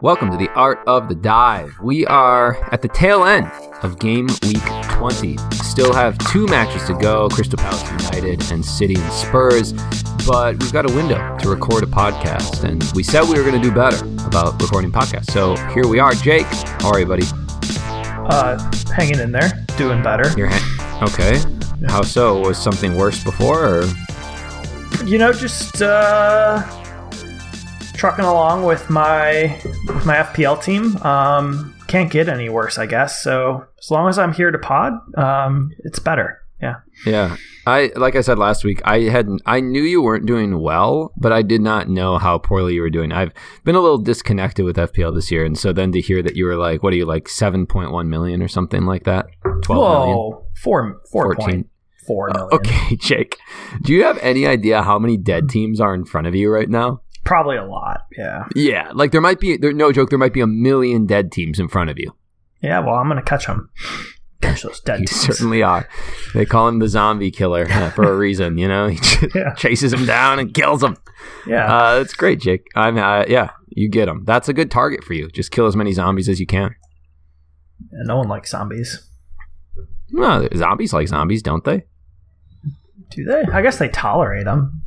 Welcome to the Art of the Dive. We are at the tail end of game week 20. Still have two matches to go Crystal Palace United and City and Spurs, but we've got a window to record a podcast, and we said we were going to do better about recording podcasts. So here we are. Jake, how are you, buddy? Uh, hanging in there, doing better. You're okay. How so? Was something worse before? Or? You know, just uh, trucking along with my with my FPL team. Um, can't get any worse, I guess. So as long as I'm here to pod, um, it's better. Yeah. Yeah. I like I said last week, I hadn't I knew you weren't doing well, but I did not know how poorly you were doing. I've been a little disconnected with FPL this year, and so then to hear that you were like, what are you like, seven point one million or something like that? Twelve Whoa, million? Four four 14. point four million. Uh, okay, Jake. Do you have any idea how many dead teams are in front of you right now? Probably a lot. Yeah. Yeah, like there might be there no joke, there might be a million dead teams in front of you. Yeah, well, I'm gonna catch them. Catch those dead. you certainly are. They call him the zombie killer uh, for a reason. You know, he yeah. chases them down and kills them. Yeah, uh, that's great, Jake. I'm. Uh, yeah, you get them. That's a good target for you. Just kill as many zombies as you can. Yeah, no one likes zombies. Well, zombies like zombies, don't they? Do they? I guess they tolerate them.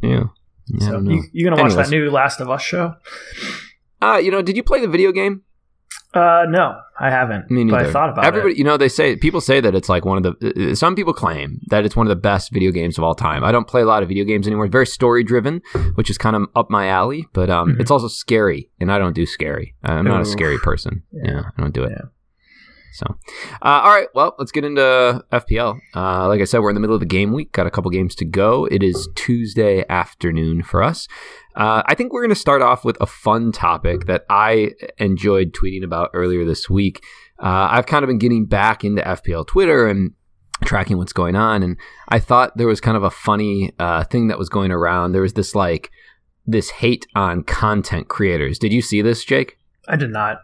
Yeah. yeah so you, you gonna watch Anyways. that new Last of Us show? Uh, you know, did you play the video game? Uh, no, I haven't. Me neither. But I thought about it. Everybody, it. you know, they say people say that it's like one of the. Uh, some people claim that it's one of the best video games of all time. I don't play a lot of video games anymore. It's very story driven, which is kind of up my alley. But um, mm-hmm. it's also scary, and I don't do scary. I'm Ooh. not a scary person. Yeah. yeah, I don't do it. Yeah. So, uh, all right. Well, let's get into FPL. Uh, like I said, we're in the middle of the game week. Got a couple games to go. It is Tuesday afternoon for us. Uh, I think we're going to start off with a fun topic that I enjoyed tweeting about earlier this week. Uh, I've kind of been getting back into FPL Twitter and tracking what's going on, and I thought there was kind of a funny uh, thing that was going around. There was this like this hate on content creators. Did you see this, Jake? I did not.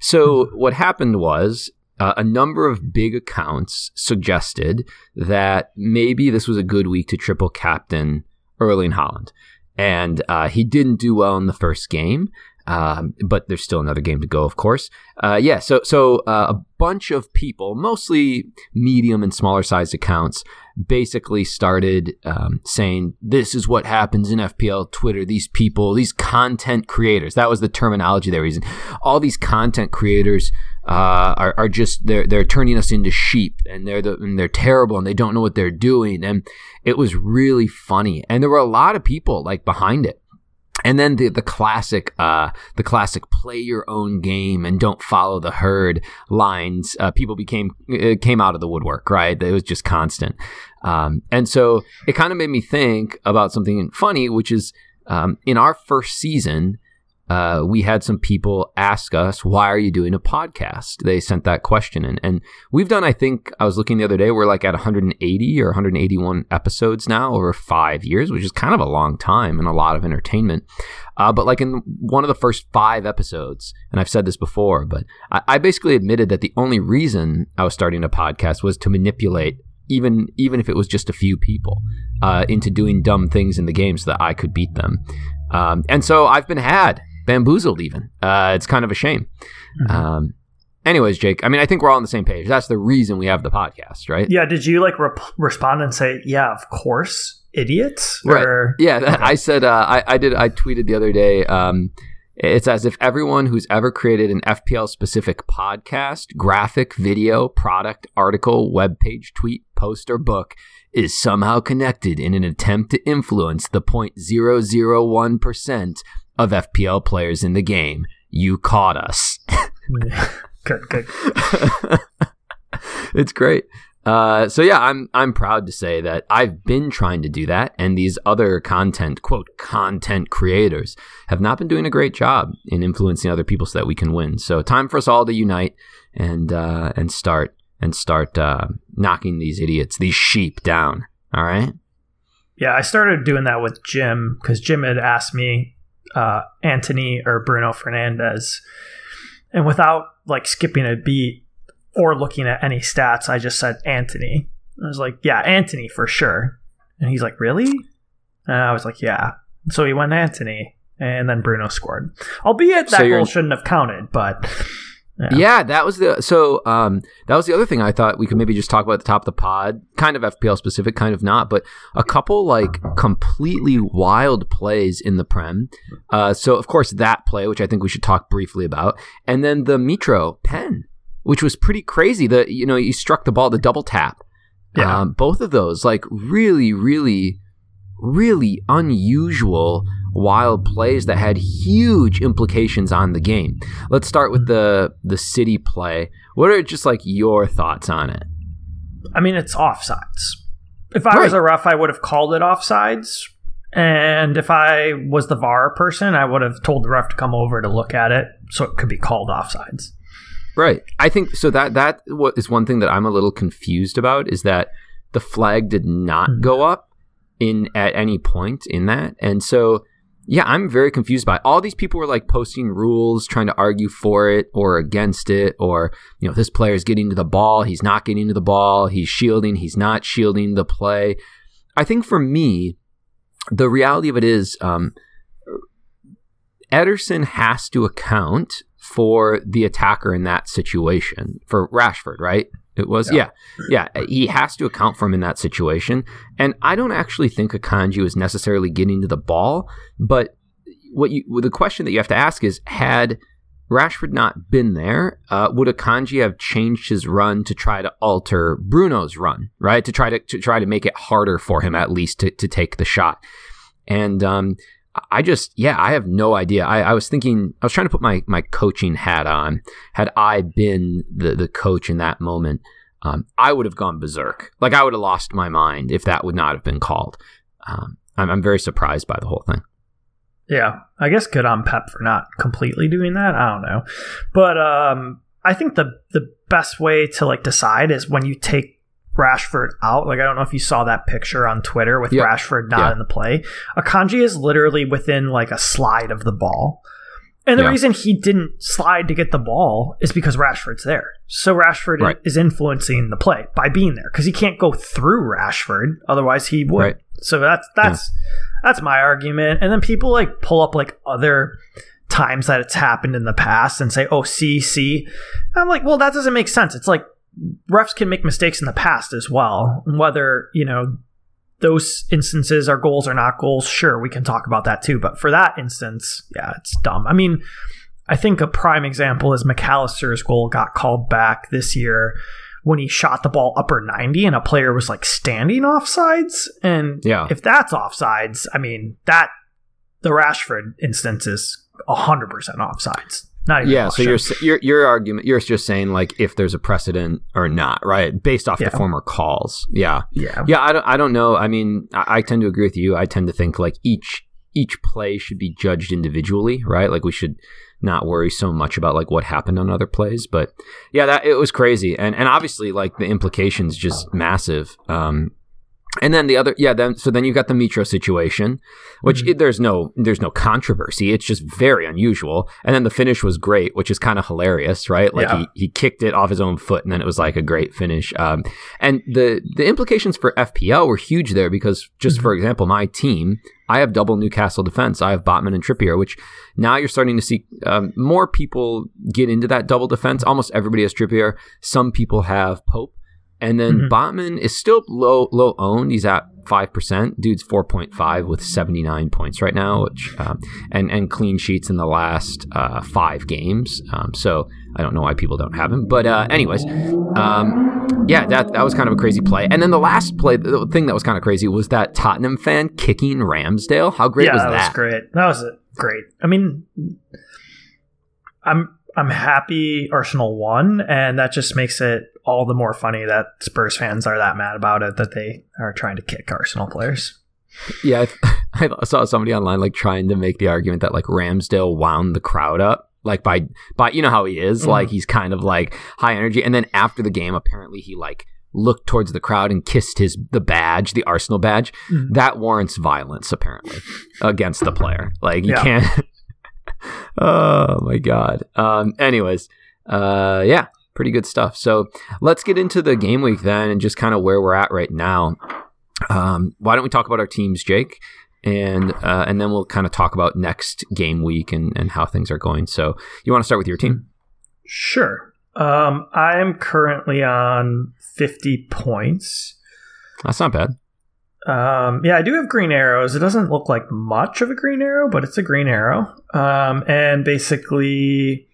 So what happened was uh, a number of big accounts suggested that maybe this was a good week to triple captain Erling Haaland. And uh, he didn't do well in the first game. Um, but there's still another game to go, of course. Uh, yeah, so so uh, a bunch of people, mostly medium and smaller sized accounts, basically started um, saying this is what happens in FPL Twitter. These people, these content creators, that was the terminology they were using. All these content creators uh, are, are just they're they're turning us into sheep, and they're the, and they're terrible, and they don't know what they're doing. And it was really funny, and there were a lot of people like behind it and then the the classic uh, the classic play your own game and don't follow the herd lines uh, people became it came out of the woodwork right? It was just constant. Um, and so it kind of made me think about something funny which is um, in our first season uh, we had some people ask us, why are you doing a podcast? They sent that question in. And we've done, I think, I was looking the other day, we're like at 180 or 181 episodes now over five years, which is kind of a long time and a lot of entertainment. Uh, but like in one of the first five episodes, and I've said this before, but I, I basically admitted that the only reason I was starting a podcast was to manipulate even even if it was just a few people, uh, into doing dumb things in the game so that I could beat them. Um, and so I've been had bamboozled even. Uh, it's kind of a shame. Mm-hmm. Um, anyways, Jake, I mean, I think we're all on the same page. That's the reason we have the podcast, right? Yeah. Did you like rep- respond and say, yeah, of course, idiots? Right. Or- yeah. Okay. I said, uh, I, I did, I tweeted the other day, um, it's as if everyone who's ever created an FPL specific podcast, graphic, video, product, article, web page, tweet, post, or book is somehow connected in an attempt to influence the 0.001% of FPL players in the game. You caught us. good, good. it's great. Uh, so yeah, I'm I'm proud to say that I've been trying to do that, and these other content quote content creators have not been doing a great job in influencing other people so that we can win. So time for us all to unite and uh, and start and start uh, knocking these idiots, these sheep down. All right. Yeah, I started doing that with Jim because Jim had asked me uh, Antony or Bruno Fernandes. And without like skipping a beat or looking at any stats, I just said Antony. I was like, yeah, Antony for sure. And he's like, really? And I was like, yeah. So he went Antony, and then Bruno scored. Albeit that So goal shouldn't have counted, but Yeah. Yeah. that was the so um that was the other thing I thought we could maybe just talk about at the top of the pod, kind of FPL specific, kind of not, but a couple like completely wild plays in the Prem. Uh, so of course that play, which I think we should talk briefly about, and then the Mitro pen, which was pretty crazy. The you know you struck the ball, the double tap. Yeah. Um, both of those like really, really, really unusual wild plays that had huge implications on the game. Let's start with the the city play. What are just like your thoughts on it? I mean, it's offsides. If I was a ref, I would have called it offsides. And if I was the VAR person, I would have told the ref to come over to look at it so it could be called offsides. Right. I think so that that what is one thing that I'm a little confused about is that the flag did not Mhm. go up in at any point in that. And so yeah, I'm very confused by it. all these people were like posting rules, trying to argue for it or against it, or you know, this player is getting to the ball, he's not getting to the ball, he's shielding, he's not shielding the play. I think for me, the reality of it is um, Ederson has to account for the attacker in that situation for Rashford, right? It was yeah. yeah, He has to account for him in that situation, and I don't actually think Akanji was necessarily getting to the ball, but what you the question that you have to ask is had Rashford not been there, uh, would Akanji have changed his run to try to alter Bruno's run, right? To try to, to try to make it harder for him at least to, to take the shot. And um, I just, yeah, I have no idea. I, I was thinking, I was trying to put my, my coaching hat on. Had I been the, the coach in that moment, um, I would have gone berserk. Like I would have lost my mind if that would not have been called. Um, I'm, I'm very surprised by the whole thing. Yeah, I guess good on Pep for not completely doing that. I don't know, but um, I think the the best way to like decide is when you take Rashford out. Like I don't know if you saw that picture on Twitter with Yep. Rashford not Yeah. in the play. Akanji is literally within like a slide of the ball. And the Yeah. reason he didn't slide to get the ball is because Rashford's there. So Rashford Right. is influencing the play by being there because he can't go through Rashford, otherwise he would. Right. So that's that's that's my argument. And then people like pull up like other times that it's happened in the past and say, "Oh, see, see." I'm like, well, that doesn't make sense. It's like refs can make mistakes in the past as well. Whether you know those instances are goals or not goals, sure, we can talk about that too. But for that instance, yeah, it's dumb. I mean, I think a prime example is Mac Allister's goal got called back this year when he shot the ball upper 90 and a player was like standing offsides. And Yeah. if that's offsides, I mean, that the Rashford instance is 100% offsides. Not even Yeah, so your your your argument you're just saying like if there's a precedent or not, right? Based off Yeah. the former calls. Yeah. yeah. Yeah, I don't I don't know. I mean, I, I tend to agree with you. I tend to think like each each play should be judged individually, right? Like we should not worry so much about like what happened on other plays, but yeah, that it was crazy. And and obviously like the implications just massive. Um and then the other, yeah. Then so then you've got the Mitro situation, which Mhm. it, there's no there's no controversy. It's just very unusual. And then the finish was great, which is kind of hilarious, right? Like Yeah. he he kicked it off his own foot, and then it was like a great finish. Um, and the the implications for FPL were huge there because just for example, my team, I have double Newcastle defense. I have Botman and Trippier, which now you're starting to see um, more people get into that double defense. Almost everybody has Trippier. Some people have Pope. And then Mhm. Botman is still low low owned. He's at five percent. Dude's four point five with seventy nine points right now, which um, and and clean sheets in the last uh, five games. Um, so I don't know why people don't have him. But uh, anyways, um, yeah, that that was kind of a crazy play. And then the last play, the thing that was kind of crazy was that Tottenham fan kicking Ramsdale. How great yeah, was that that? was great. That was great. I mean, I'm I'm happy Arsenal won, and that just makes it all the more funny that Spurs fans are that mad about it that they are trying to kick Arsenal players. Yeah, I, I saw somebody online like trying to make the argument that like Ramsdale wound the crowd up, like by by you know how he is, Mhm. like he's kind of like high energy, and then after the game, apparently he like looked towards the crowd and kissed his the badge, the Arsenal badge. Mhm. That warrants violence apparently against the player. Like you Yeah. can't. oh my god. Um. Anyways, uh, yeah, pretty good stuff. So let's get into the game week then, and just kind of where we're at right now. Um, why don't we talk about our teams, Jake? and uh, and then we'll kind of talk about next game week and, and how things are going. So you want to start with your team? Sure. Um, I'm currently on 50 points. That's not bad. Um, yeah, I do have green arrows. It doesn't look like much of a green arrow, but it's a green arrow. Um, and basically,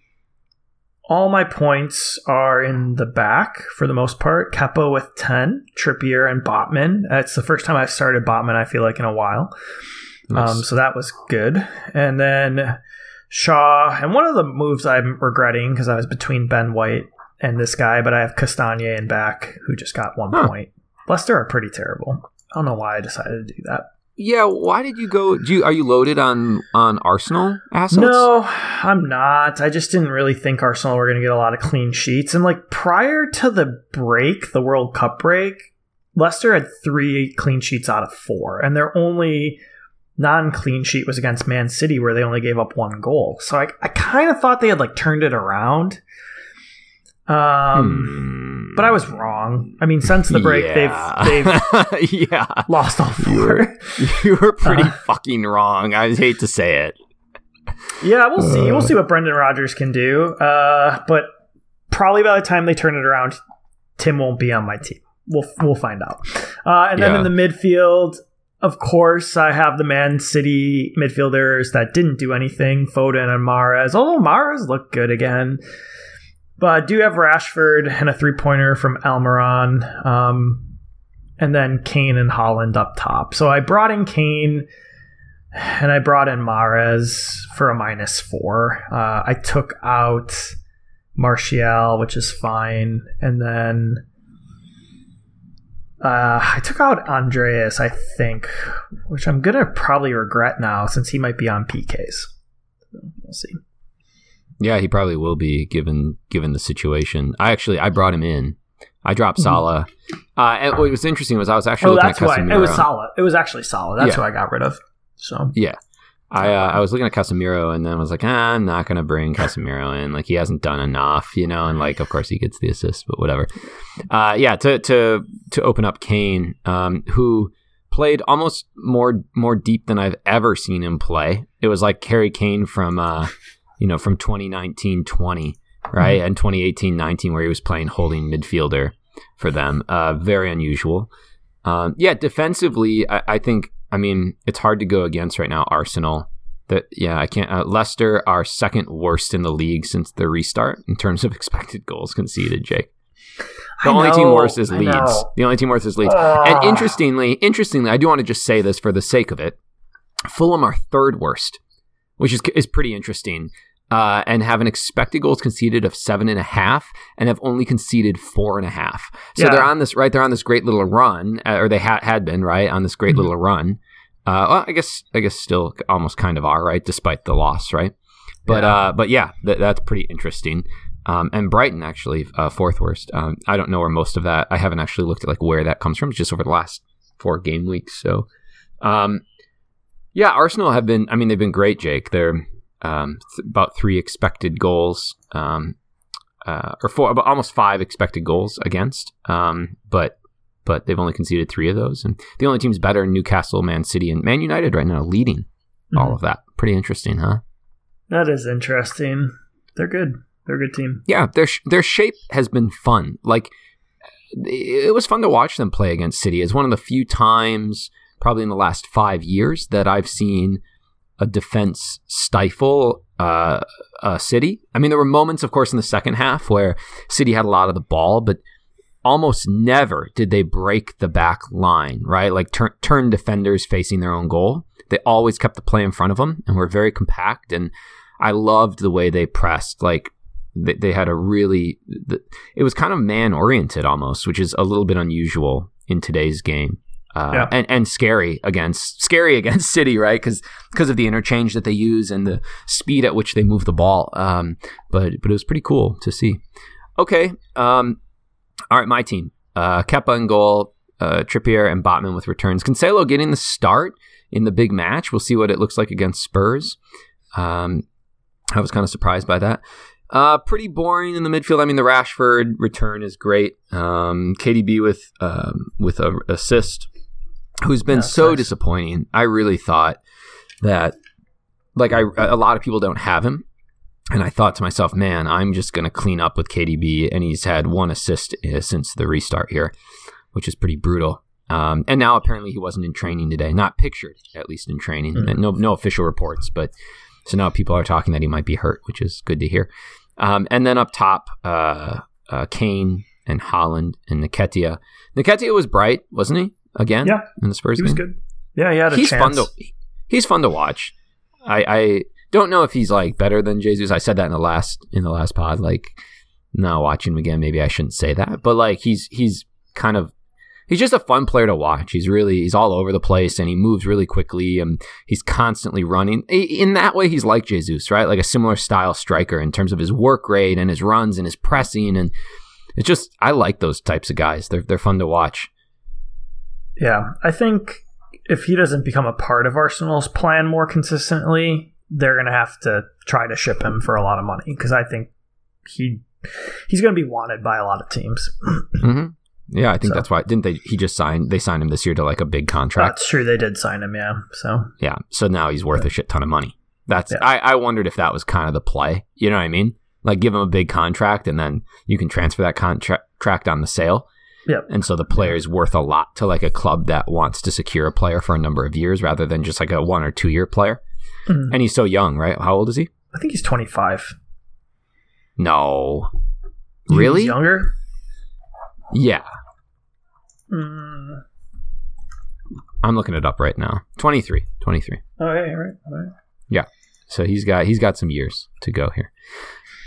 all my points are in the back for the most part. Kepa with 10, Trippier and Botman. It's the first time I've started Botman, I feel like, in a while. Nice. Um, so that was good. And then Shaw, and one of the moves I'm regretting because I was between Ben White and this guy, but I have Castagne in back who just got one huh. point. Leicester are pretty terrible. I don't know why I decided to do that. Yeah, why did you go? Do you, are you loaded on on Arsenal assets? No, I'm not. I just didn't really think Arsenal were going to get a lot of clean sheets. And like prior to the break, the World Cup break, Leicester had three clean sheets out of four, and their only non-clean sheet was against Man City, where they only gave up one goal. So I, I kind of thought they had like turned it around. Um, hmm. but I was wrong. I mean, since the break, yeah. they've they've yeah lost all four. You were, you were pretty uh, fucking wrong. I hate to say it. Yeah, we'll see. We'll see what Brendan Rodgers can do. Uh, but probably by the time they turn it around, Tim won't be on my team. We'll we'll find out. Uh, and then yeah. in the midfield, of course, I have the Man City midfielders that didn't do anything, Foden and Mahrez. Although Mahrez looked good again. But I do have Rashford and a three pointer from Almiron. Um, and then Kane and Haaland up top. So I brought in Kane and I brought in Mahrez for a minus four. Uh, I took out Martial, which is fine. And then uh, I took out Andreas, I think, which I'm to probably regret now since he might be on PKs. we'll see. Yeah, he probably will be given given the situation. I actually I brought him in. I dropped mm-hmm. Salah. Uh, and what was interesting was I was actually oh, looking that's at Casemiro. Why. It was Salah. It was actually Salah. That's yeah. who I got rid of. So yeah, I uh, I was looking at Casemiro and then I was like, ah, I'm not gonna bring Casemiro in. Like he hasn't done enough, you know. And like, of course, he gets the assist, but whatever. Uh, yeah, to to to open up Kane, um, who played almost more more deep than I've ever seen him play. It was like Harry Kane from uh, you know, from 2019 20, right? Mm-hmm. And 2018 19, where he was playing holding midfielder for them. Uh, very unusual. Um, yeah, defensively, I, I, think, I mean, it's hard to go against right now, Arsenal. That yeah, I can't. Uh, Leicester are second worst in the league since the restart in terms of expected goals conceded. Jake, the I only know, team worse is Leeds. The only team worse is Leeds. Uh. And interestingly, interestingly, I do want to just say this for the sake of it. Fulham are third worst which is is pretty interesting. Uh, and have an expected goals conceded of seven and a half, and have only conceded four and a half. So yeah. they're on this right. They're on this great little run, uh, or they ha- had been right on this great mm-hmm. little run. Uh, well, I guess I guess still almost kind of are right, despite the loss, right? But yeah. uh, but yeah, th- that's pretty interesting. Um, and Brighton actually uh, fourth worst. Um, I don't know where most of that. I haven't actually looked at like where that comes from. Just over the last four game weeks. So um, yeah, Arsenal have been. I mean, they've been great, Jake. They're um, th- about three expected goals, um, uh, or four, about almost five expected goals against. Um, but but they've only conceded three of those, and the only teams better: Newcastle, Man City, and Man United right now leading mm-hmm. all of that. Pretty interesting, huh? That is interesting. They're good. They're a good team. Yeah, their sh- their shape has been fun. Like it was fun to watch them play against City. It's one of the few times probably in the last five years that I've seen a defense stifle uh, a City. I mean, there were moments, of course, in the second half where City had a lot of the ball, but almost never did they break the back line, right? Like turn, turn defenders facing their own goal. They always kept the play in front of them and were very compact. And I loved the way they pressed. Like they, they had a really, it was kind of man oriented almost, which is a little bit unusual in today's game. Uh, yeah. and, and scary against scary against City, right? Because because of the interchange that they use and the speed at which they move the ball. Um, but but it was pretty cool to see. Okay, um, all right, my team: uh, Kepa and goal, uh, Trippier and Botman with returns. Cancelo getting the start in the big match. We'll see what it looks like against Spurs. Um, I was kind of surprised by that. Uh, pretty boring in the midfield. I mean, the Rashford return is great. Um, KDB with um, with a assist who's been That's so nice. disappointing. I really thought that, like, I a lot of people don't have him, and I thought to myself, man, I'm just going to clean up with KDB, and he's had one assist uh, since the restart here, which is pretty brutal. Um, and now apparently he wasn't in training today, not pictured at least in training. Mhm. No, no official reports, but so now people are talking that he might be hurt, which is good to hear. Um, and then up top, uh, uh, Kane and Haaland and Nketiah. Nketiah was bright, wasn't he? Again, Yeah. in the Spurs He was game. good. Yeah, he had a He's chance. fun to he's fun to watch. I, I don't know if he's like better than Jesus. I said that in the last in the last pod. Like now watching him again, maybe I shouldn't say that, but like he's he's kind of he's just a fun player to watch. He's really he's all over the place and he moves really quickly and he's constantly running. In that way, he's like Jesus, right? Like a similar style striker in terms of his work rate and his runs and his pressing and it's just I like those types of guys. They're they're fun to watch. Yeah, I think if he doesn't become a part of Arsenal's plan more consistently, they're going to have to try to ship him for a lot of money because I think he he's going to be wanted by a lot of teams. hmm Yeah, I think So- that's why didn't they? He just signed. They signed him this year to like a big contract. That's true. They did sign him. Yeah. So Yeah, so now he's worth a shit ton of money. That's Yeah. I, I wondered if that was kind of the play. You know what I mean? Like give him a big contract and then you can transfer that contract on the sale. Yep. And so the player is worth a lot to like a club that wants to secure a player for a number of years rather than just like a one or two year player. Mhm. And he's so young, right? How old is he? I think he's 25. No. He's Really? younger? Yeah. Mm. I'm looking it up right now. 23. 23. Oh, yeah, right. right. So he's got he's got some years to go here.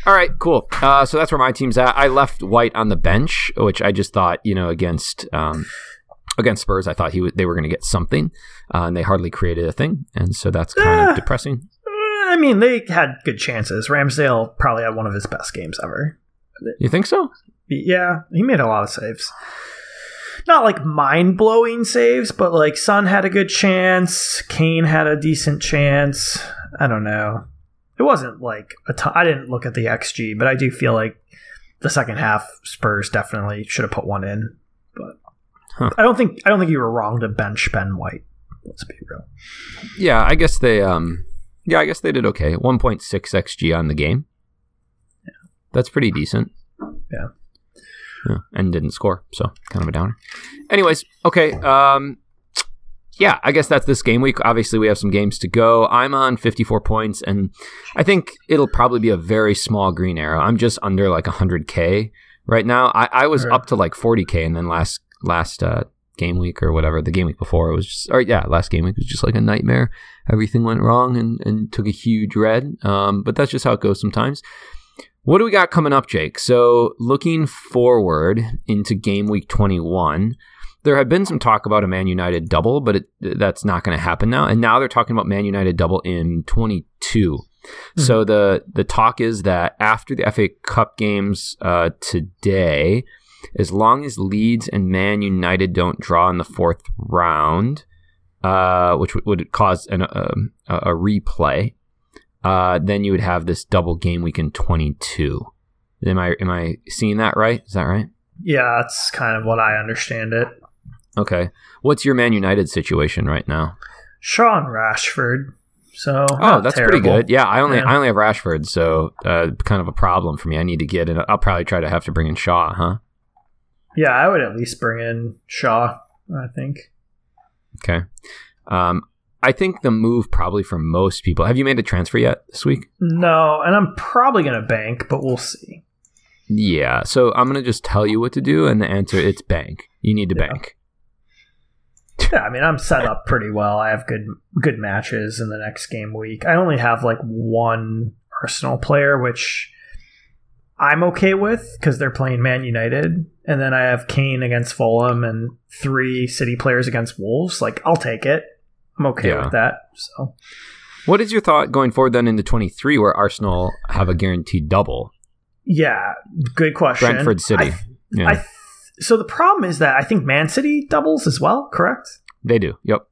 All right, cool. Uh, so that's where my team's at. I left White on the bench, which I just thought, you know, against um, against Spurs, I thought he w- they were going to get something, uh, and they hardly created a thing, and so that's kind Ah. of depressing. Uh, I mean, they had good chances. Ramsdale probably had one of his best games ever. You think so? Yeah, he made a lot of saves. Not like mind blowing saves, but like Son had a good chance. Kane had a decent chance. I don't know. It wasn't like a ton. I didn't look at the XG, but I do feel like the second half Spurs definitely should have put one in. But Huh. I don't think I don't think you were wrong to bench Ben White. Let's be real. Yeah, I guess they um, yeah, I guess they did okay. 1.6 xG on the game. Yeah. That's pretty decent. Yeah. Yeah, and didn't score, so kind of a downer. Anyways, okay. Um, yeah, I guess that's this game week. Obviously, we have some games to go. I'm on 54 points, and I think it'll probably be a very small green arrow. I'm just under like 100k right now. I, I was Right. up to like 40k, and then last last uh, game week or whatever the game week before it was just, or yeah, last game week was just like a nightmare. Everything went wrong and and took a huge red. Um, but that's just how it goes sometimes. What do we got coming up, Jake? So, looking forward into game week 21, there had been some talk about a Man United double, but it, that's not going to happen now. And now they're talking about Man United double in 22. So the the talk is that after the FA Cup games uh, today, as long as Leeds and Man United don't draw in the fourth round, uh, which would, would cause an, um, a, a replay, uh, then you would have this double game week in 22. Am I am I seeing that right? Is that right? Yeah, that's kind of what I understand it. Okay. What's your Man United situation right now? Sean Rashford. So Oh, that's terrible. pretty good. Yeah, I only Yeah. I only have Rashford, so uh, kind of a problem for me. I need to get it. I'll probably try to have to bring in Shaw, huh? Yeah, I would at least bring in Shaw. I think. Okay. Um, I think the move probably for most people. Have you made a transfer yet this week? No, and I'm probably gonna bank, but we'll see. Yeah. So I'm gonna just tell you what to do, and the answer it's bank. You need to Yeah. bank. Yeah, I mean I'm set up pretty well. I have good good matches in the next game week. I only have like one Arsenal player, which I'm okay with because they're playing Man United, and then I have Kane against Fulham and three City players against Wolves. Like I'll take it. I'm okay Yeah. with that. So What is your thought going forward then into 23, where Arsenal have a guaranteed double? yeah, good question. Brentford City. I- Yeah, I so the problem is that I think Man City doubles as well. Correct. they do. Yep.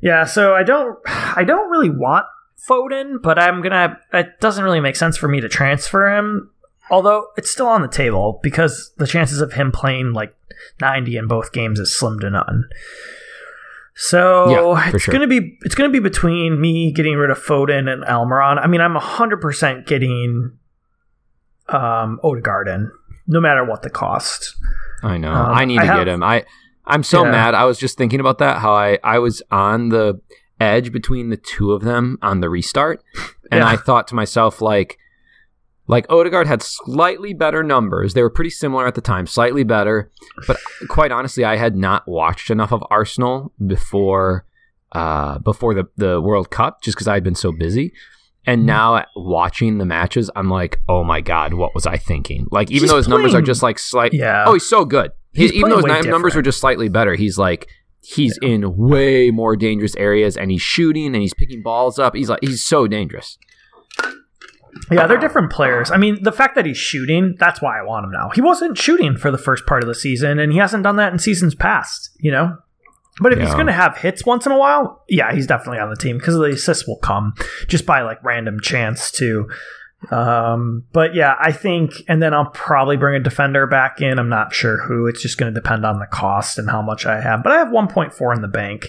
Yeah. So I don't. I don't really want Foden, but I'm gonna. It doesn't really make sense for me to transfer him. Although it's still on the table because the chances of him playing like 90 in both games is slim to none. So Yeah, it's sure. gonna be it's gonna be between me getting rid of Foden and Almiron. I mean, I'm hundred percent getting um Odegaard in, no matter what the cost. I know. Um, I need I to have- get him. I I'm so Yeah. mad. I was just thinking about that. How I I was on the edge between the two of them on the restart, and Yeah. I thought to myself like. Like Odegaard had slightly better numbers. They were pretty similar at the time, slightly better. But quite honestly, I had not watched enough of Arsenal before uh, before the, the World Cup, just because I had been so busy. And Mm-hmm. now watching the matches, I'm like, oh my god, what was I thinking? Like, even He's though his numbers are just like slight, Yeah. Oh, he's so good. He, He's even though his playing numbers are just slightly better, he's like he's in way more dangerous areas, and he's shooting and he's picking balls up. He's like he's so dangerous. Yeah, they're different players. I mean, the fact that he's shooting, that's why I want him now. He wasn't shooting for the first part of the season, and he hasn't done that in seasons past, you know? But if he's going to have hits once in a while, yeah, he's definitely on the team because the assists will come just by like random chance, too. Um, but yeah, I think, and then I'll probably bring a defender back in. I'm not sure who. It's just going to depend on the cost and how much I have. But I have 1.4 in the bank.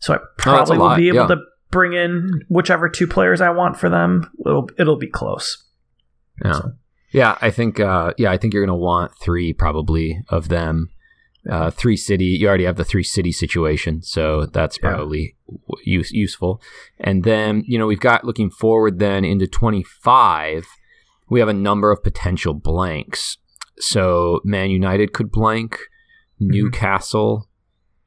So I Oh, probably will be able yeah. to bring in whichever two players I want for them. It'll, it'll be close. Yeah, So- yeah. I think uh, yeah, I think you're gonna want three probably of them. Uh, three city. You already have the three city situation, so that's Yeah. probably w- use, useful. And then you know we've got looking forward then into 25. We have a number of potential blanks. So Man United could blank. Newcastle,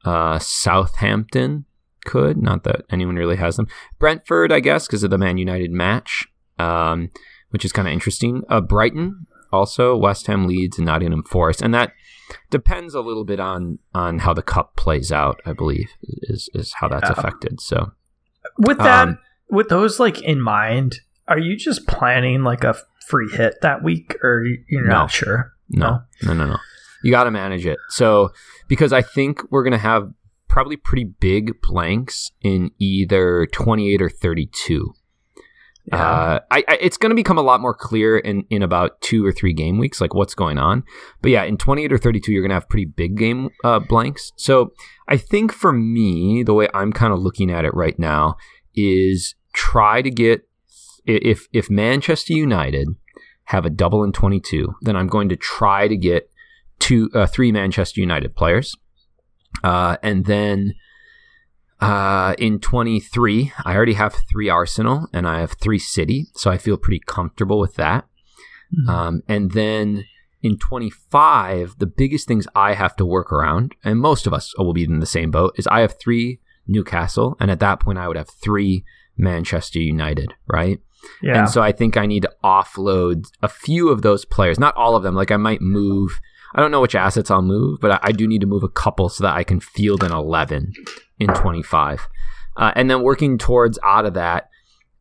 uh, Southampton could. Not that anyone really has them. Brentford, I guess, because of the Man United match, um, which is kind of interesting. Uh, Brighton, also West Ham, Leeds, and Nottingham Forest, and that depends a little bit on on how the cup plays out. I believe is is how that's Yeah. affected. So With that, Um, with those like in mind, are you just planning like a free hit that week, or you're No. not sure? no, no, no, no. You got to manage it. So because I think we're gonna have probably pretty big blanks in either 28 or 32. Yeah. Uh, I, I, it's going to become a lot more clear in, in about two or three game weeks, like what's going on. But yeah, in 28 or 32, you're going to have pretty big game uh, blanks. So I think for me, the way I'm kind of looking at it right now is try to get if if Manchester United have a double in 22, then I'm going to try to get two uh, three Manchester United players, uh, and then uh, in 23, I already have three Arsenal and I have three City, so I feel pretty comfortable with that. Mhm. Um, and then in 25, the biggest things I have to work around, and most of us will be in the same boat, is I have three Newcastle, and at that point, I would have three Manchester United, right? yeah. And so I think I need to offload a few of those players, not all of them. Like I might move, I don't know which assets I'll move, but I, I do need to move a couple so that I can field an 11 in 25. Uh, and then working towards out of that,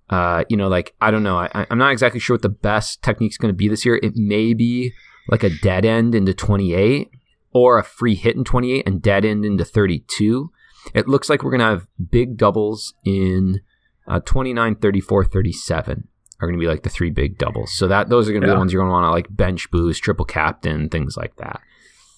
uh, you know, like, I don't know. I, I'm not exactly sure what the best technique's going to be this year. It may be like a dead end into 28 or a free hit in 28 and dead end into 32. It looks like we're going to have big doubles in uh, 29, 34, 37 are going to be like the three big doubles. So that those are going to be the ones you're going to want to like bench boost, triple captain, things like that.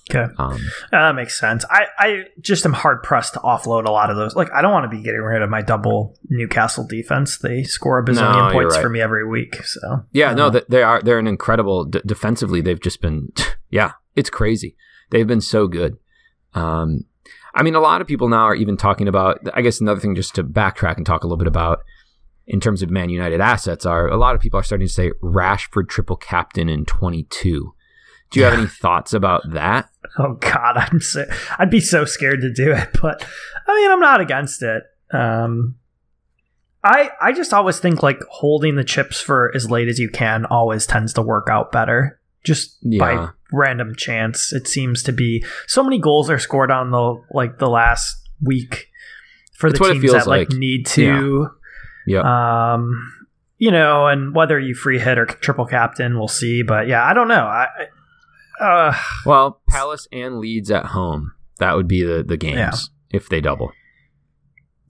okay. Um, that makes sense. I, I just am hard pressed to offload a lot of those. Like, I don't want to be getting rid of my double Newcastle defense. They score a bazillion No, points right. for me every week. So yeah, no, they are they're an incredible d- defensively. They've just been yeah, it's crazy. They've been so good. Um, I mean, a lot of people now are even talking about. I guess another thing, just to backtrack and talk a little bit about in terms of Man United assets, are a lot of people are starting to say Rashford triple captain in 22. Do you have any thoughts about that? oh god, I'm so I'd be so scared to do it, but I mean, I'm not against it. Um, I I just always think like holding the chips for as late as you can always tends to work out better. Just Yeah. by random chance, it seems to be so many goals are scored on the like the last week for the teams that like, like. need to. Yeah. Um, you know, and whether you free hit or triple captain, we'll see. But yeah, I don't know. I, I- uh, Well, Palace and Leeds at home. That would be the the games Yeah. if they double.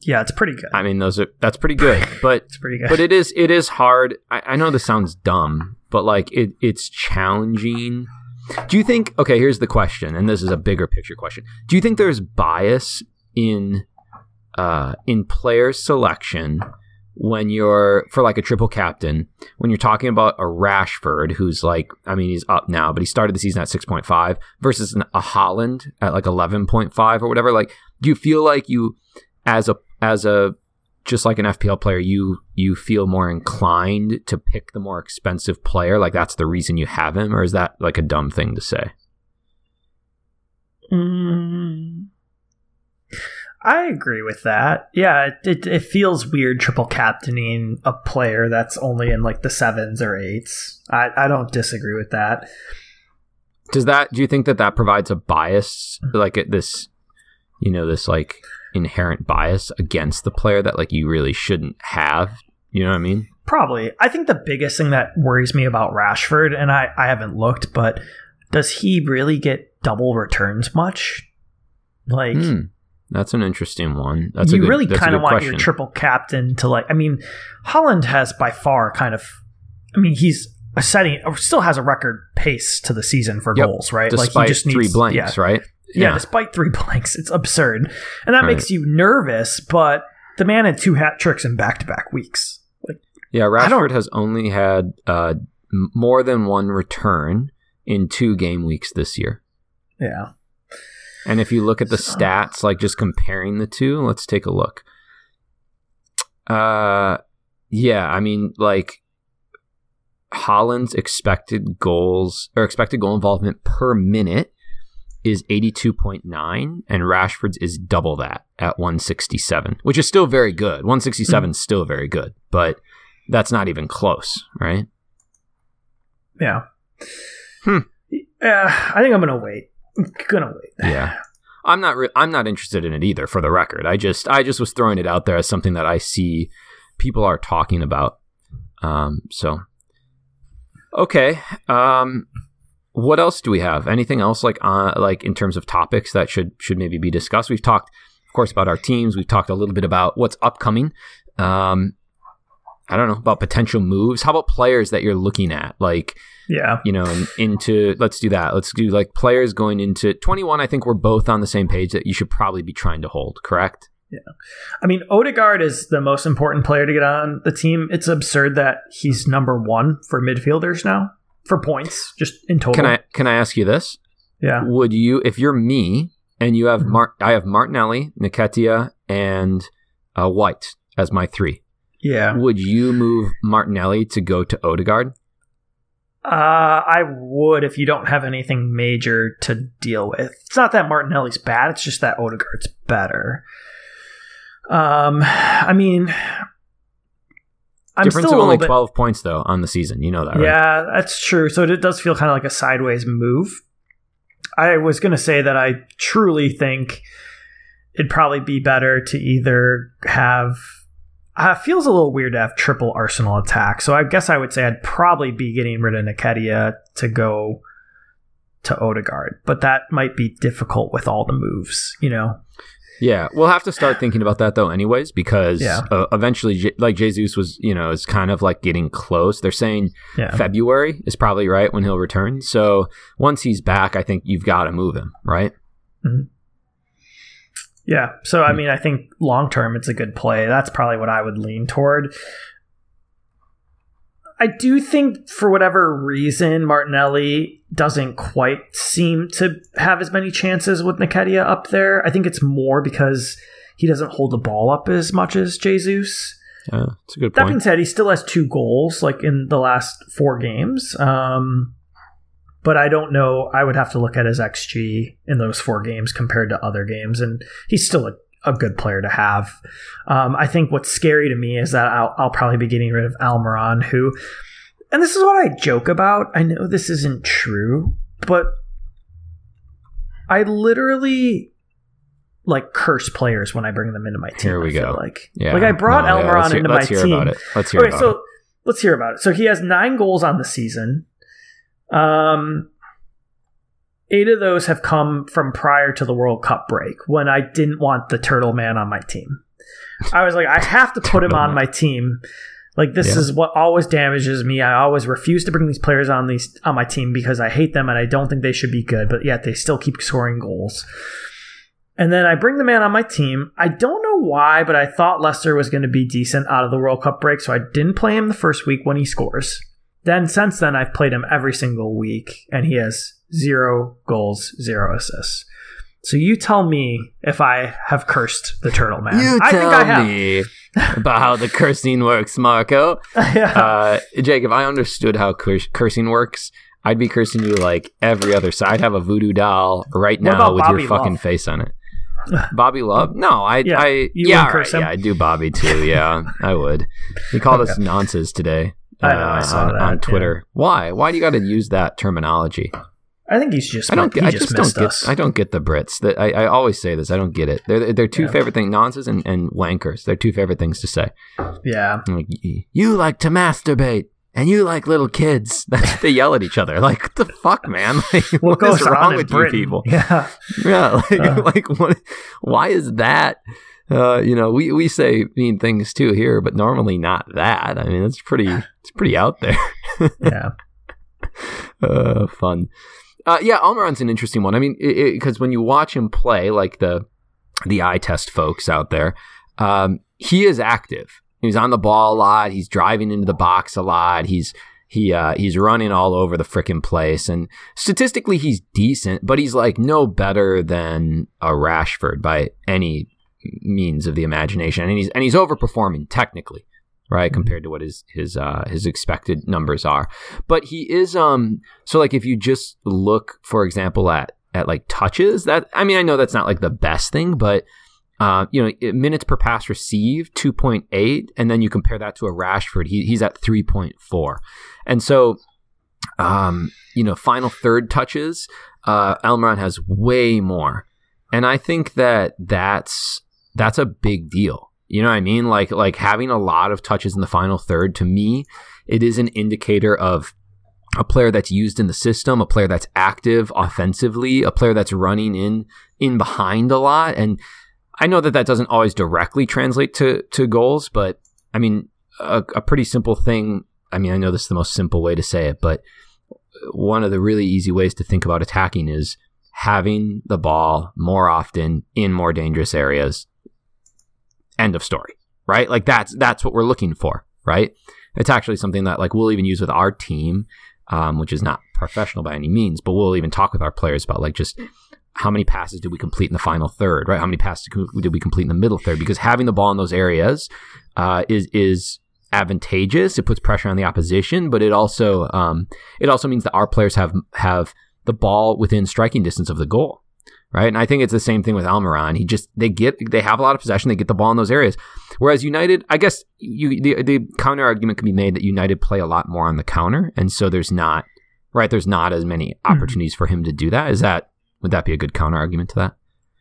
yeah, it's pretty good. I mean, those are that's pretty good, but It's pretty good. but it is it is hard. I, I know this sounds dumb, but like it it's challenging. Do you think? Okay, here's the question, and this is a bigger picture question. Do you think there's bias in uh, in player selection when you're for like a triple captain when you're talking about a Rashford who's like I mean he's up now but he started the season at 6.5 versus an, a Haaland at like 11.5 or whatever like do you feel like you as a as a just like an FPL player you you feel more inclined to pick the more expensive player? Like that's the reason you have him or is that like a dumb thing to say? Mm, I agree with that. Yeah, it, it, it feels weird triple captaining a player that's only in like the sevens or eights. I, I don't disagree with that. Does that? Do you think that that provides a bias, like this, you know, this like inherent bias against the player that like you really shouldn't have? You know what I mean? Probably. I think the biggest thing that worries me about Rashford, and I, I haven't looked, but does he really get double returns much? Like, Hmm. That's an interesting one. That's a you good, really kind of want question. your triple captain to like. I mean, Haaland has by far kind of. I mean, he's a setting or still has a record pace to the season for Yep. goals, right? despite three needs- blanks, yeah, right? yeah, despite three blanks, it's absurd, and that Right. makes you nervous. But the man had two hat tricks in back to back weeks. Like, Yeah, Rashford has only had uh, more than one return in two game weeks this year. yeah, And if you look at the stats, like just comparing the two, let's take a look. Uh, yeah, I mean, like Haaland's expected goals or expected goal involvement per minute is 82.9 and Rashford's is double that at 167, which is still very good. 167 is still very good, but that's not even close, right? yeah. Hmm. Yeah, I think I'm gonna wait. Gonna wait. Yeah. I'm not re- I'm not interested in it either for the record. I just I just was throwing it out there as something that I see people are talking about. Um so okay. Um what else do we have? Anything else like uh like in terms of topics that should should maybe be discussed? We've talked of course about our teams. We've talked a little bit about what's upcoming. Um I don't know about potential moves. How about players that you're looking at? Like Yeah, you know, into let's do that. Let's do like players going into 21. I think we're both on the same page that you should probably be trying to hold, correct? Yeah, I mean, Odegaard is the most important player to get on the team. It's absurd that he's number one for midfielders now for points, just in total. Can I can I ask you this? Yeah. Would you, if you're me and you have Mhm. Mar- I have Martinelli, Nketiah, and uh, White as my three, Yeah. would you move Martinelli to go to Odegaard? Uh, I would if you don't have anything major to deal with. It's not that Martinelli's bad, it's just that Odegaard's better. Um, I mean, I'm Difference still of only bit. 12 points though on the season. You know that, right? Yeah, that's true. So it does feel kind of like a sideways move. I was going to say that I truly think it'd probably be better to either have. Uh, it feels a little weird to have triple Arsenal attack. So I guess I would say I'd probably be getting rid of Nketiah to go to Odegaard. But that might be difficult with all the moves, you know? Yeah, we'll have to start thinking about that though, anyways, because Yeah. uh, eventually, like Jesus was, you know, is kind of like getting close. They're saying Yeah. February is probably right when he'll return. So once he's back, I think you've got to move him, right? Yeah. So I mean, I think long term it's a good play. That's probably what I would lean toward. I do think for whatever reason Martinelli doesn't quite seem to have as many chances with Nketiah up there. I think it's more because he doesn't hold the ball up as much as Jesus. Yeah, it's a good point. That being said, he still has two goals like in the last four games. Um, but I don't know. I would have to look at his XG in those four games compared to other games, and he's still a, a good player to have. Um, I think what's scary to me is that I'll, I'll probably be getting rid of Almiron, who, and this is what I joke about. I know this isn't true, but I literally like curse players when I bring them into my team. Here we I go. Like, yeah, like I brought No, yeah, Almiron let's hear- into let's my hear team. About it. Let's hear Okay, about so it. let's hear about it. So he has nine goals on the season. Um, eight of those have come from prior to the World Cup break when I didn't want the Turtle Man on my team. I was like, I have to put him on my team. Like this Yeah. is what always damages me. I always refuse to bring these players on these on my team because I hate them and I don't think they should be good, but yet they still keep scoring goals. And then I bring the man on my team. I don't know know why, but I thought Leicester was going to be decent out of the World Cup break, so I didn't play him the first week when he scores. Then since then, I've played him every single week, and he has zero goals, zero assists. So you tell me if I have cursed the turtle man. You I tell think I have. me about how the cursing works, Marco. yeah. Uh, Jake, if I understood how curs- cursing works, I'd be cursing you like every other. So I'd have a voodoo doll right What now with Bobby your fucking Love? face on it. Bobby Love? No, I, Yeah, I, yeah, right, curse him? yeah, I do Bobby too. Yeah, I would. He called us Okay. nonces today. I know, I uh, saw on, that, on Twitter. Why? Why do you got to use that terminology? I think he's just I don't. he Get, I just, just don't missed get. us. I don't get the Brits. That I, I always say this. I don't get it. They're they're two Yeah. favorite things: nonces and, and wankers. They're two favorite things to say. yeah. Like, you like to masturbate and you like little kids. That's what they yell at each other. Like, what the fuck, man? Like, What what goes is wrong with Britain? you people? Yeah. Yeah, like, Uh. like what? Why is that? Uh, you know, we, we say mean things too here, but normally not that. I mean, it's pretty it's pretty out there. Yeah. uh, fun. Uh, yeah, Almiron's an interesting one. I mean, because when you watch him play, like the the eye test folks out there, um, he is active. He's on the ball a lot. He's driving into the box a lot. He's he uh, he's running all over the frickin' place, and statistically he's decent, but he's like no better than a Rashford by any means of the imagination, and he's and he's overperforming technically, right, compared to what his his uh, his expected numbers are. But he is um so like if you just look, for example, at at like touches, that I mean I know that's not like the best thing, but uh, you know, minutes per pass received, 2.8, and then you compare that to a Rashford, he, he's at 3.4. And so, um, you know, final third touches, uh, Almiron has way more. And I think that that's, that's a big deal. You know what I mean? Like, like having a lot of touches in the final third, to me, it is an indicator of a player that's used in the system, a player that's active offensively, a player that's running in, in behind a lot. And, I know that that doesn't always directly translate to to goals, but I mean, a, a pretty simple thing. I mean, I know this is the most simple way to say it, but one of the really easy ways to think about attacking is having the ball more often in more dangerous areas. End of story, right? Like that's that's what we're looking for, right? It's actually something that like we'll even use with our team, um, which is not professional by any means, but we'll even talk with our players about like just how many passes did we complete in the final third, right? How many passes did we complete in the middle third? Because having the ball in those areas uh, is is advantageous. It puts pressure on the opposition, but it also um, it also means that our players have have the ball within striking distance of the goal, right? And I think it's the same thing with Almiron. He just they get they have a lot of possession, they get the ball in those areas. Whereas United, I guess you the the counter argument can be made that United play a lot more on the counter, and so there's not right there's not as many hmm. opportunities for him to do that. Is that would that be a good counter argument to that?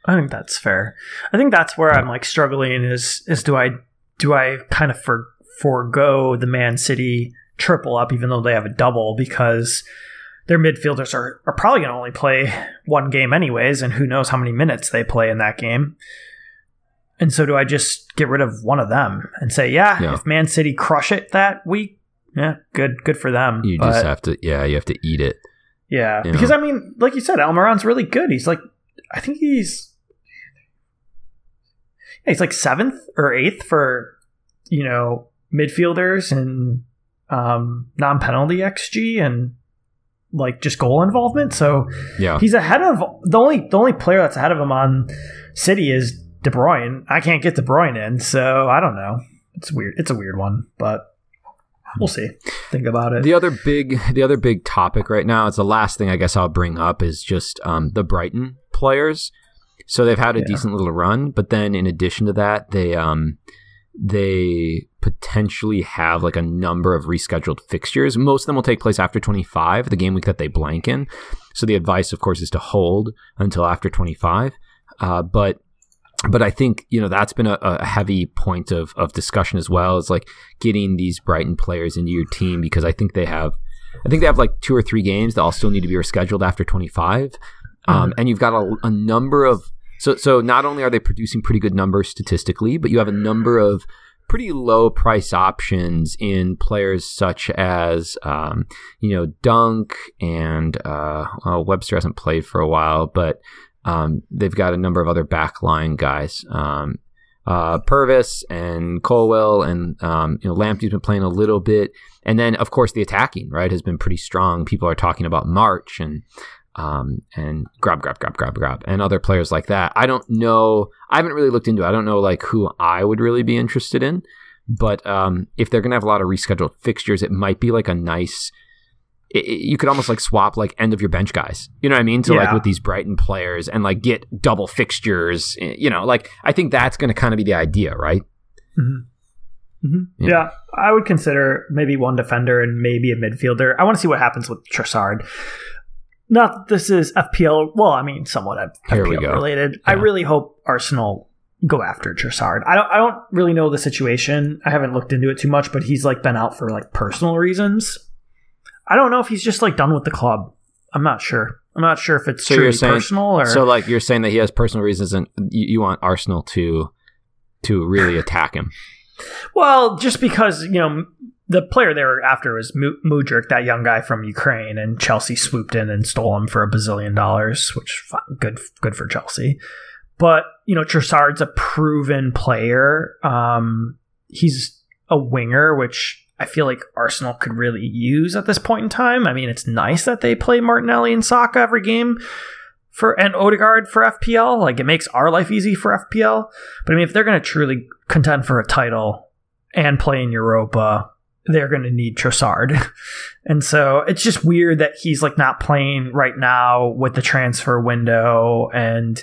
I think that's fair. I think that's where I'm like struggling is is do I do I kind of for forego the Man City triple up even though they have a double because their midfielders are, are probably going to only play one game anyways and who knows how many minutes they play in that game. And so do I just get rid of one of them and say, yeah, Yeah. if Man City crush it that week, yeah, good good for them. You But- just have to yeah you have to eat it. yeah, because know? I mean, like you said, Almiron's really good. He's like, I think he's, yeah, he's like seventh or eighth for, you know, midfielders and um, non-penalty xG and like just goal involvement. So Yeah. he's ahead of the only the only player that's ahead of him on City is De Bruyne. I can't get De Bruyne in, so I don't know. It's weird. It's a weird one, but we'll see. Think about it. The other big, the other big topic right now, it's the last thing I guess I'll bring up is just um, the Brighton players. So they've had a Yeah. decent little run, but then in addition to that, they um, they potentially have like a number of rescheduled fixtures. Most of them will take place after 25, the game week that they blank in. So the advice, of course, is to hold until after 25. Uh, but but I think you know that's been a, a heavy point of of discussion as well. Is like getting these Brighton players into your team because I think they have, I think they have like two or three games that all still need to be rescheduled after 25, um, and you've got a, a number of so so not only are they producing pretty good numbers statistically, but you have a number of pretty low price options in players such as um, you know Dunk and uh, well, Webster hasn't played for a while, but um, they've got a number of other backline guys. Um, uh, Pervis and Colwill and um, you know Lamptey's been playing a little bit, and then of course the attacking right has been pretty strong. People are talking about March and um, and grab, grab, grab, grab, grab, and other players like that. I don't know. I haven't really looked into. it. I don't know like who I would really be interested in. But um, if they're gonna have a lot of rescheduled fixtures, it might be like a nice. It, it, you could almost like swap like end of your bench guys. You know what I mean? To Yeah. like with these Brighton players and like get double fixtures. eh, You know, like I think that's gonna kind of be the idea, right? Mhm. Mhm. Yeah. Yeah. I would consider maybe one defender and maybe a midfielder. I want to see what happens with Trossard. Not that this is FPL. Well, I mean, somewhat FPL Here we go. related. I really hope Arsenal go after Trossard. I don't. I don't really know the situation. I haven't looked into it too much, but he's like been out for like personal reasons. I don't know if he's just like done with the club. I'm not sure. I'm not sure if it's So truly you're saying- personal or So like you're saying that he has personal reasons, and you, you want Arsenal to to really attack him. Well, just because you know the player they were after was Mu- Mudryk, that young guy from Ukraine, and Chelsea swooped in and stole him for a bazillion dollars, which good good for Chelsea. But you know Trossard's a proven player. Um, he's a winger, which I feel like Arsenal could really use at this point in time. I mean, it's nice that they play Martinelli and Saka every game for and Odegaard for FPL. Like it makes our life easy for FPL. But I mean, if they're going to truly contend for a title and play in Europa, they're going to need Trossard. and so it's just weird that he's like not playing right now with the transfer window. And,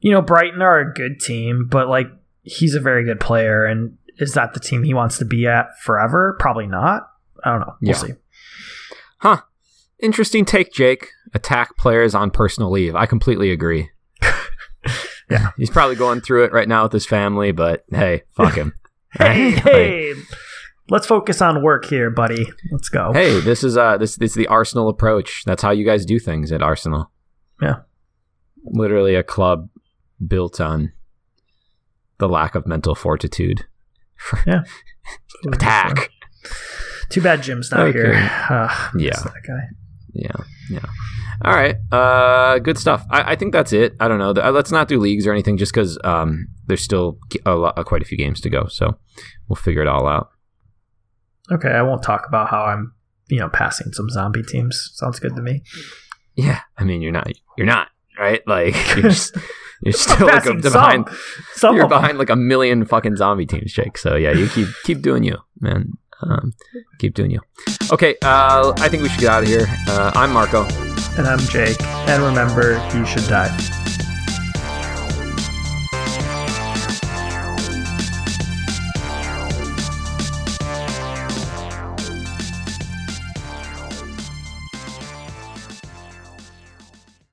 you know, Brighton are a good team, but like he's a very good player. And is that the team he wants to be at forever? Probably not. I don't know. We'll Yeah. see. Huh. Interesting take, Jake. Attack players on personal leave. I completely agree. Yeah. He's probably going through it right now with his family, but hey, fuck him. Hey, Right? hey, let's focus on work here, buddy. Let's go. Hey, this is uh this this is the Arsenal approach. That's how you guys do things at Arsenal. Yeah. Literally a club built on the lack of mental fortitude. Yeah. Attack. Too bad Jim's not Okay. here. Uh, Yeah. that guy. Yeah, yeah. All right, uh, good stuff. I, I think that's it. I don't know. Uh, Let's not do leagues or anything, just because um, there's still a lot, quite a few games to go. So we'll figure it all out. Okay, I won't talk about how I'm, you know, passing some zombie teams. Sounds good to me. Yeah, I mean, you're not, you're not right. Like you're just, you're still like a, behind. some You're behind like a million fucking zombie teams, Jake. So yeah, you keep keep doing you, man. Um, keep doing you. Okay, uh, I think we should get out of here. Uh, I'm Marco. And I'm Jake. And remember, you should die.